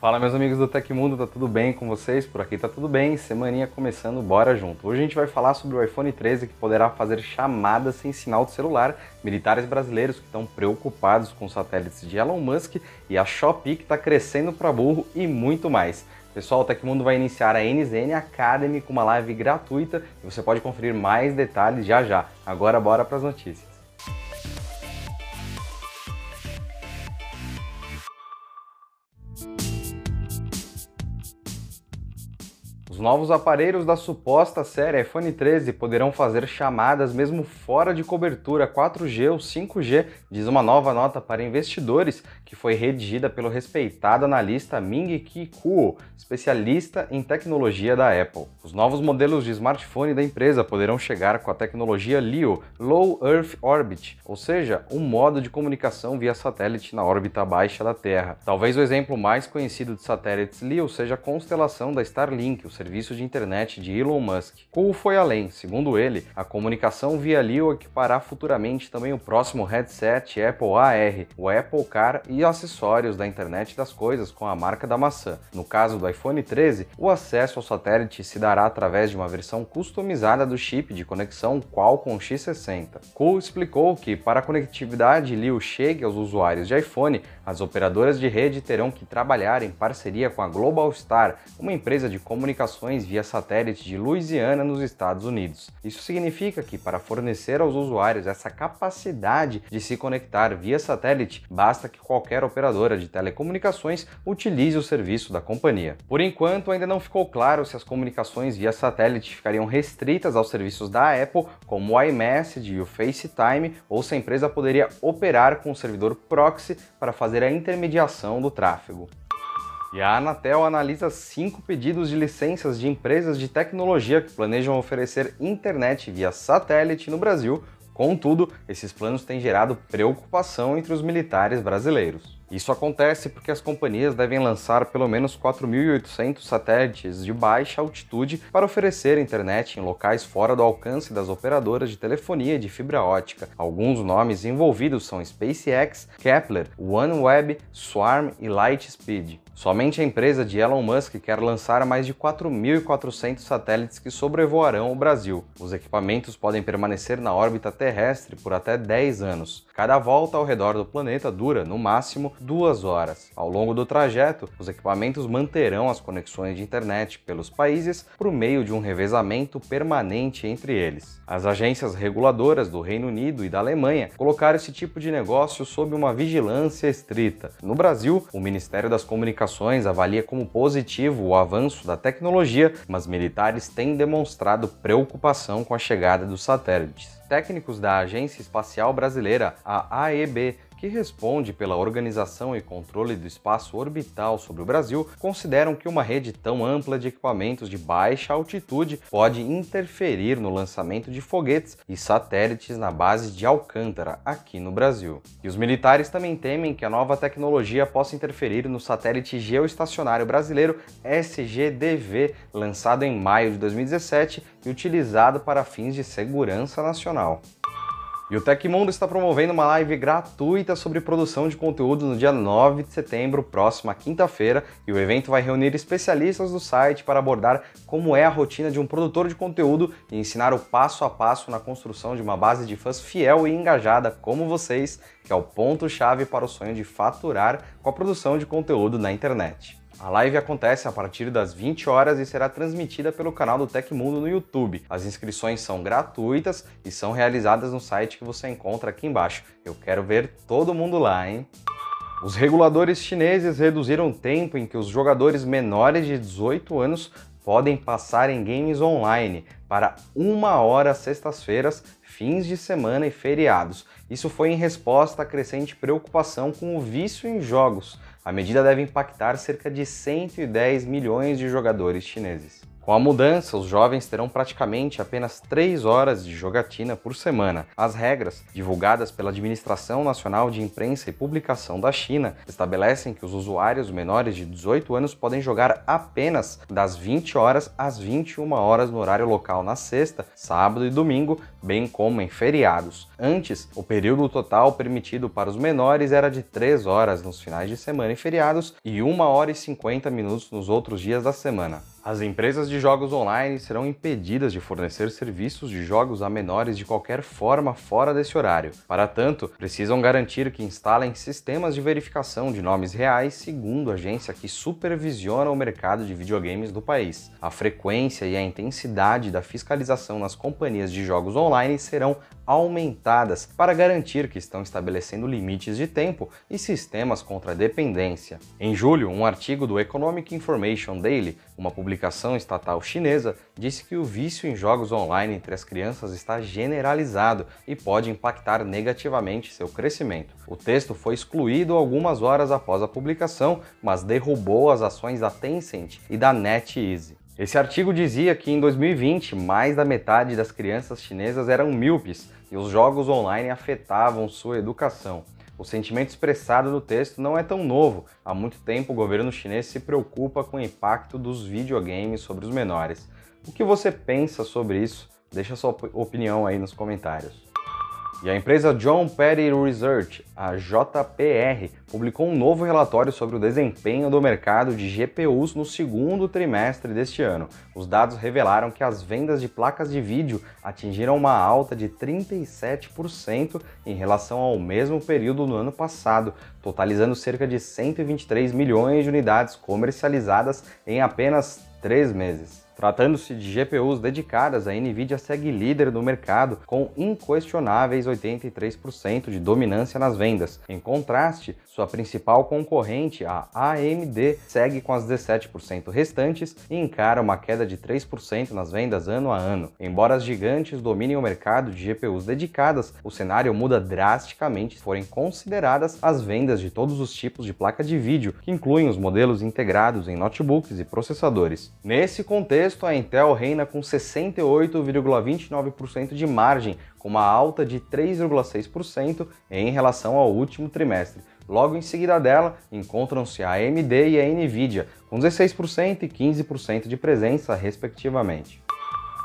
Fala meus amigos do Tecmundo, tá tudo bem com vocês? Por aqui tá tudo bem, semaninha começando, bora junto. Hoje a gente vai falar sobre o iPhone 13 que poderá fazer chamadas sem sinal de celular, militares brasileiros que estão preocupados com satélites de Elon Musk e a Shopee que está crescendo para burro e muito mais. Pessoal, o Tecmundo vai iniciar a NZN Academy com uma live gratuita e você pode conferir mais detalhes já já. Agora bora para as notícias. Novos aparelhos da suposta série iPhone 13 poderão fazer chamadas mesmo fora de cobertura 4G ou 5G, diz uma nova nota para investidores que foi redigida pelo respeitado analista Ming Ki Kuo, especialista em tecnologia da Apple. Os novos modelos de smartphone da empresa poderão chegar com a tecnologia LEO, Low Earth Orbit, ou seja, um modo de comunicação via satélite na órbita baixa da Terra. Talvez o exemplo mais conhecido de satélites LEO seja a constelação da Starlink, o serviço de internet de Elon Musk. Kuo foi além, segundo ele, a comunicação via LEO equipará futuramente também o próximo headset Apple AR, o Apple Car e acessórios da internet das coisas com a marca da maçã. No caso do iPhone 13, o acesso ao satélite se dará através de uma versão customizada do chip de conexão Qualcomm X60. Kuo explicou que para a conectividade LEO chegue aos usuários de iPhone, as operadoras de rede terão que trabalhar em parceria com a Global Star, uma empresa de comunicações comunicações via satélite de Louisiana, nos Estados Unidos. Isso significa que, para fornecer aos usuários essa capacidade de se conectar via satélite, basta que qualquer operadora de telecomunicações utilize o serviço da companhia. Por enquanto, ainda não ficou claro se as comunicações via satélite ficariam restritas aos serviços da Apple, como o iMessage e o FaceTime, ou se a empresa poderia operar com um servidor proxy para fazer a intermediação do tráfego. E a Anatel analisa cinco pedidos de licenças de empresas de tecnologia que planejam oferecer internet via satélite no Brasil. Contudo, esses planos têm gerado preocupação entre os militares brasileiros. Isso acontece porque as companhias devem lançar pelo menos 4.800 satélites de baixa altitude para oferecer internet em locais fora do alcance das operadoras de telefonia e de fibra ótica. Alguns nomes envolvidos são SpaceX, Kepler, OneWeb, Swarm e Lightspeed. Somente a empresa de Elon Musk quer lançar mais de 4.400 satélites que sobrevoarão o Brasil. Os equipamentos podem permanecer na órbita terrestre por até 10 anos. Cada volta ao redor do planeta dura, no máximo, duas horas. Ao longo do trajeto, os equipamentos manterão as conexões de internet pelos países por meio de um revezamento permanente entre eles. As agências reguladoras do Reino Unido e da Alemanha colocaram esse tipo de negócio sob uma vigilância estrita. No Brasil, o Ministério das Comunicações Avalia como positivo o avanço da tecnologia, mas militares têm demonstrado preocupação com a chegada dos satélites. Técnicos da Agência Espacial Brasileira, a AEB, que responde pela organização e controle do espaço orbital sobre o Brasil, consideram que uma rede tão ampla de equipamentos de baixa altitude pode interferir no lançamento de foguetes e satélites na base de Alcântara, aqui no Brasil. E os militares também temem que a nova tecnologia possa interferir no satélite geoestacionário brasileiro SGDV, lançado em maio de 2017 e utilizado para fins de segurança nacional. E o Tecmundo está promovendo uma live gratuita sobre produção de conteúdo no dia 9 de setembro, próxima quinta-feira, e o evento vai reunir especialistas do site para abordar como é a rotina de um produtor de conteúdo e ensinar o passo a passo na construção de uma base de fãs fiel e engajada como vocês, que é o ponto-chave para o sonho de faturar com a produção de conteúdo na internet. A live acontece a partir das 20 horas e será transmitida pelo canal do Tecmundo no YouTube. As inscrições são gratuitas e são realizadas no site que você encontra aqui embaixo. Eu quero ver todo mundo lá, hein? Os reguladores chineses reduziram o tempo em que os jogadores menores de 18 anos podem passar em games online para uma hora sextas-feiras, fins de semana e feriados. Isso foi em resposta à crescente preocupação com o vício em jogos. A medida deve impactar cerca de 110 milhões de jogadores chineses. Com a mudança, os jovens terão praticamente apenas 3 horas de jogatina por semana. As regras, divulgadas pela Administração Nacional de Imprensa e Publicação da China, estabelecem que os usuários menores de 18 anos podem jogar apenas das 20 horas às 21 horas no horário local na sexta, sábado e domingo, bem como em feriados. Antes, o período total permitido para os menores era de 3 horas nos finais de semana e feriados e 1 hora e 50 minutos nos outros dias da semana. As empresas de jogos online serão impedidas de fornecer serviços de jogos a menores de qualquer forma fora desse horário. Para tanto, precisam garantir que instalem sistemas de verificação de nomes reais, segundo a agência que supervisiona o mercado de videogames do país. A frequência e a intensidade da fiscalização nas companhias de jogos online serão aumentadas para garantir que estão estabelecendo limites de tempo e sistemas contra dependência. Em julho, um artigo do Economic Information Daily, uma publicação estatal chinesa, disse que o vício em jogos online entre as crianças está generalizado e pode impactar negativamente seu crescimento. O texto foi excluído algumas horas após a publicação, mas derrubou as ações da Tencent e da NetEase. Esse artigo dizia que em 2020 mais da metade das crianças chinesas eram míopes e os jogos online afetavam sua educação. O sentimento expressado no texto não é tão novo. Há muito tempo o governo chinês se preocupa com o impacto dos videogames sobre os menores. O que você pensa sobre isso? Deixa sua opinião aí nos comentários. E a empresa John Petty Research, a JPR, publicou um novo relatório sobre o desempenho do mercado de GPUs no segundo trimestre deste ano. Os dados revelaram que as vendas de placas de vídeo atingiram uma alta de 37% em relação ao mesmo período no ano passado, totalizando cerca de 123 milhões de unidades comercializadas em apenas três meses. Tratando-se de GPUs dedicadas, a Nvidia segue líder no mercado com inquestionáveis 83% de dominância nas vendas. Em contraste, sua principal concorrente, a AMD, segue com as 17% restantes e encara uma queda de 3% nas vendas ano a ano. Embora as gigantes dominem o mercado de GPUs dedicadas, o cenário muda drasticamente se forem consideradas as vendas de todos os tipos de placa de vídeo, que incluem os modelos integrados em notebooks e processadores. Nesse contexto, contexto, a Intel reina com 68,29% de margem, com uma alta de 3,6% em relação ao último trimestre. Logo em seguida dela, encontram-se a AMD e a Nvidia, com 16% e 15% de presença, respectivamente.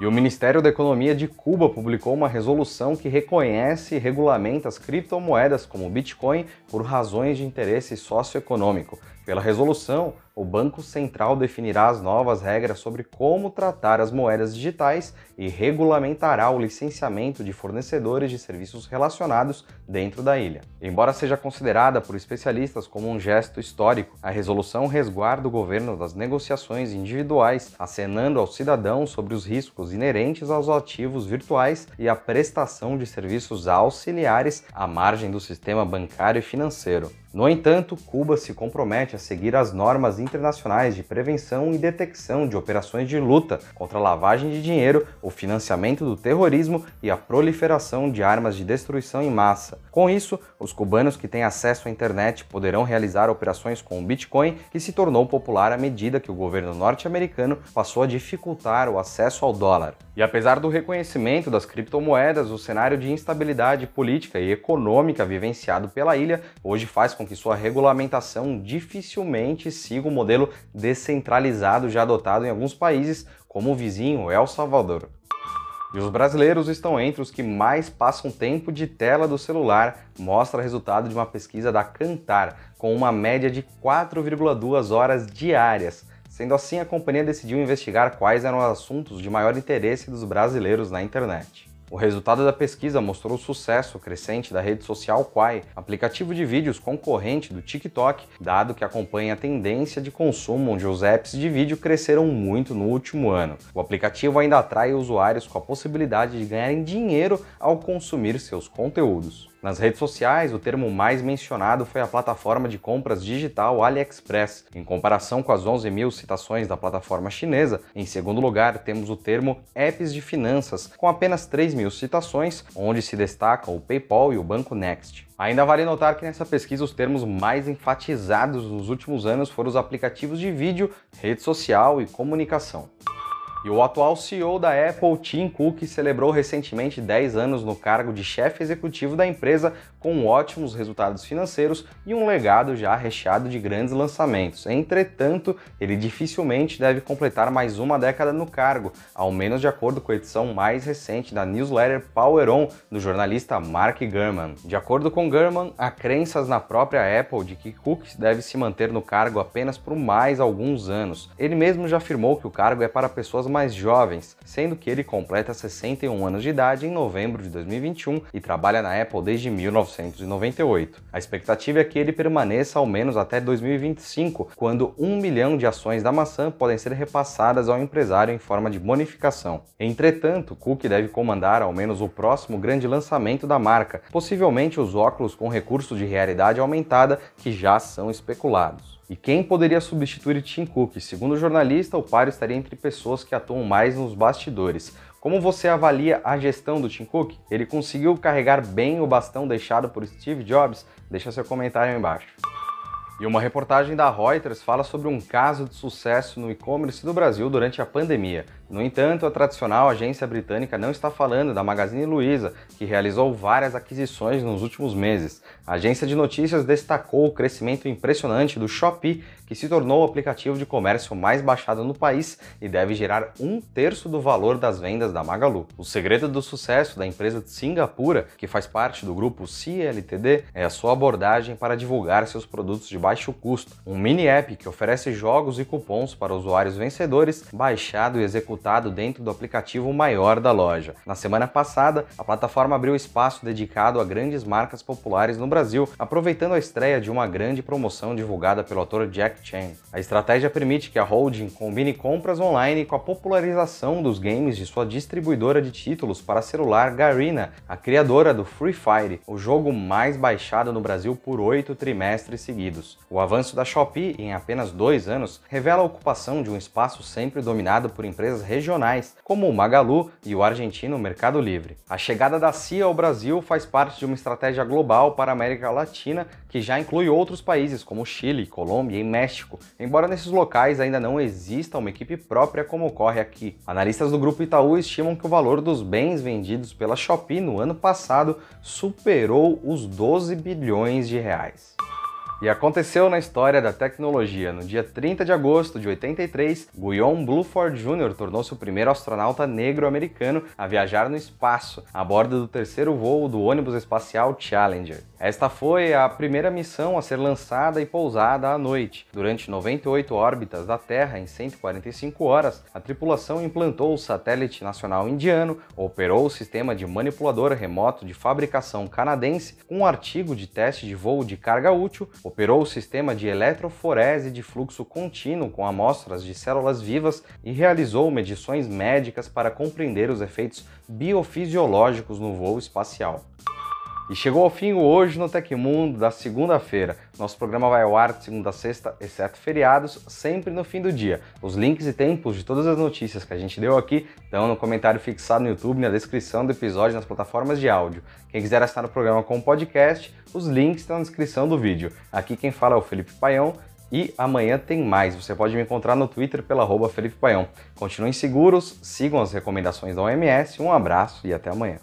E o Ministério da Economia de Cuba publicou uma resolução que reconhece e regulamenta as criptomoedas como Bitcoin por razões de interesse socioeconômico. Pela resolução, o Banco Central definirá as novas regras sobre como tratar as moedas digitais e regulamentará o licenciamento de fornecedores de serviços relacionados dentro da ilha. Embora seja considerada por especialistas como um gesto histórico, a resolução resguarda o governo das negociações individuais, acenando aos cidadãos sobre os riscos inerentes aos ativos virtuais e a prestação de serviços auxiliares à margem do sistema bancário e financeiro. No entanto, Cuba se compromete a seguir as normas internacionais de prevenção e detecção de operações de luta contra a lavagem de dinheiro, o financiamento do terrorismo e a proliferação de armas de destruição em massa. Com isso, os cubanos que têm acesso à internet poderão realizar operações com o Bitcoin, que se tornou popular à medida que o governo norte-americano passou a dificultar o acesso ao dólar. E apesar do reconhecimento das criptomoedas, o cenário de instabilidade política e econômica vivenciado pela ilha hoje faz com que sua regulamentação dificilmente siga o modelo descentralizado já adotado em alguns países, como o vizinho El Salvador. E os brasileiros estão entre os que mais passam tempo de tela do celular, mostra resultado de uma pesquisa da Cantar, com uma média de 4,2 horas diárias. Sendo assim, a companhia decidiu investigar quais eram os assuntos de maior interesse dos brasileiros na internet. O resultado da pesquisa mostrou o sucesso crescente da rede social Quai, aplicativo de vídeos concorrente do TikTok, dado que acompanha a tendência de consumo onde os apps de vídeo cresceram muito no último ano. O aplicativo ainda atrai usuários com a possibilidade de ganharem dinheiro ao consumir seus conteúdos. Nas redes sociais, o termo mais mencionado foi a plataforma de compras digital AliExpress. Em comparação com as 11 mil citações da plataforma chinesa, em segundo lugar temos o termo apps de finanças, com apenas 3 mil citações, onde se destacam o PayPal e o Banco Next. Ainda vale notar que nessa pesquisa os termos mais enfatizados nos últimos anos foram os aplicativos de vídeo, rede social e comunicação. E o atual CEO da Apple, Tim Cook, celebrou recentemente 10 anos no cargo de chefe executivo da empresa, com ótimos resultados financeiros e um legado já recheado de grandes lançamentos. Entretanto, ele dificilmente deve completar mais uma década no cargo, ao menos de acordo com a edição mais recente da newsletter Power On do jornalista Mark Gurman. De acordo com Gurman, há crenças na própria Apple de que Cook deve se manter no cargo apenas por mais alguns anos. Ele mesmo já afirmou que o cargo é para pessoas mais jovens, sendo que ele completa 61 anos de idade em novembro de 2021 e trabalha na Apple desde 1998. A expectativa é que ele permaneça ao menos até 2025, quando um milhão de ações da maçã podem ser repassadas ao empresário em forma de bonificação. Entretanto, Cook deve comandar ao menos o próximo grande lançamento da marca, possivelmente os óculos com recurso de realidade aumentada que já são especulados. E quem poderia substituir Tim Cook? Segundo o jornalista, o páreo estaria entre pessoas que atuam mais nos bastidores. Como você avalia a gestão do Tim Cook? Ele conseguiu carregar bem o bastão deixado por Steve Jobs? Deixa seu comentário aí embaixo. E uma reportagem da Reuters fala sobre um caso de sucesso no e-commerce do Brasil durante a pandemia. No entanto, a tradicional agência britânica não está falando da Magazine Luiza, que realizou várias aquisições nos últimos meses. A agência de notícias destacou o crescimento impressionante do Shopee, que se tornou o aplicativo de comércio mais baixado no país e deve gerar um terço do valor das vendas da Magalu. O segredo do sucesso da empresa de Singapura, que faz parte do grupo CLTD, é a sua abordagem para divulgar seus produtos de baixo custo. Um mini app que oferece jogos e cupons para usuários vencedores, baixado e executado dentro do aplicativo maior da loja. Na semana passada, a plataforma abriu espaço dedicado a grandes marcas populares no Brasil, aproveitando a estreia de uma grande promoção divulgada pelo ator Jack blockchain. A estratégia permite que a holding combine compras online com a popularização dos games de sua distribuidora de títulos para celular Garena, a criadora do Free Fire, o jogo mais baixado no Brasil por oito trimestres seguidos. O avanço da Shopee em apenas dois anos revela a ocupação de um espaço sempre dominado por empresas regionais, como o Magalu e o argentino Mercado Livre. A chegada da CIA ao Brasil faz parte de uma estratégia global para a América Latina que já inclui outros países como Chile, Colômbia e México embora nesses locais ainda não exista uma equipe própria como ocorre aqui. Analistas do Grupo Itaú estimam que o valor dos bens vendidos pela Shopee no ano passado superou os 12 bilhões de reais. E aconteceu na história da tecnologia. No dia 30 de agosto de 83, Guion Bluford Jr. tornou-se o primeiro astronauta negro americano a viajar no espaço, a bordo do terceiro voo do ônibus espacial Challenger. Esta foi a primeira missão a ser lançada e pousada à noite. Durante 98 órbitas da Terra em 145 horas, a tripulação implantou o satélite nacional indiano, operou o sistema de manipulador remoto de fabricação canadense um artigo de teste de voo de carga útil, operou o sistema de eletroforese de fluxo contínuo com amostras de células vivas e realizou medições médicas para compreender os efeitos biofisiológicos no voo espacial. E chegou ao fim Hoje no Tecmundo da segunda-feira. Nosso programa vai ao ar de segunda a sexta, exceto feriados, sempre no fim do dia. Os links e tempos de todas as notícias que a gente deu aqui estão no comentário fixado no YouTube, na descrição do episódio, nas plataformas de áudio. Quem quiser assinar o programa com podcast, os links estão na descrição do vídeo. Aqui quem fala é o Felipe Paião e amanhã tem mais. Você pode me encontrar no Twitter pela arroba Felipe Paião. Continuem seguros, sigam as recomendações da OMS, um abraço e até amanhã.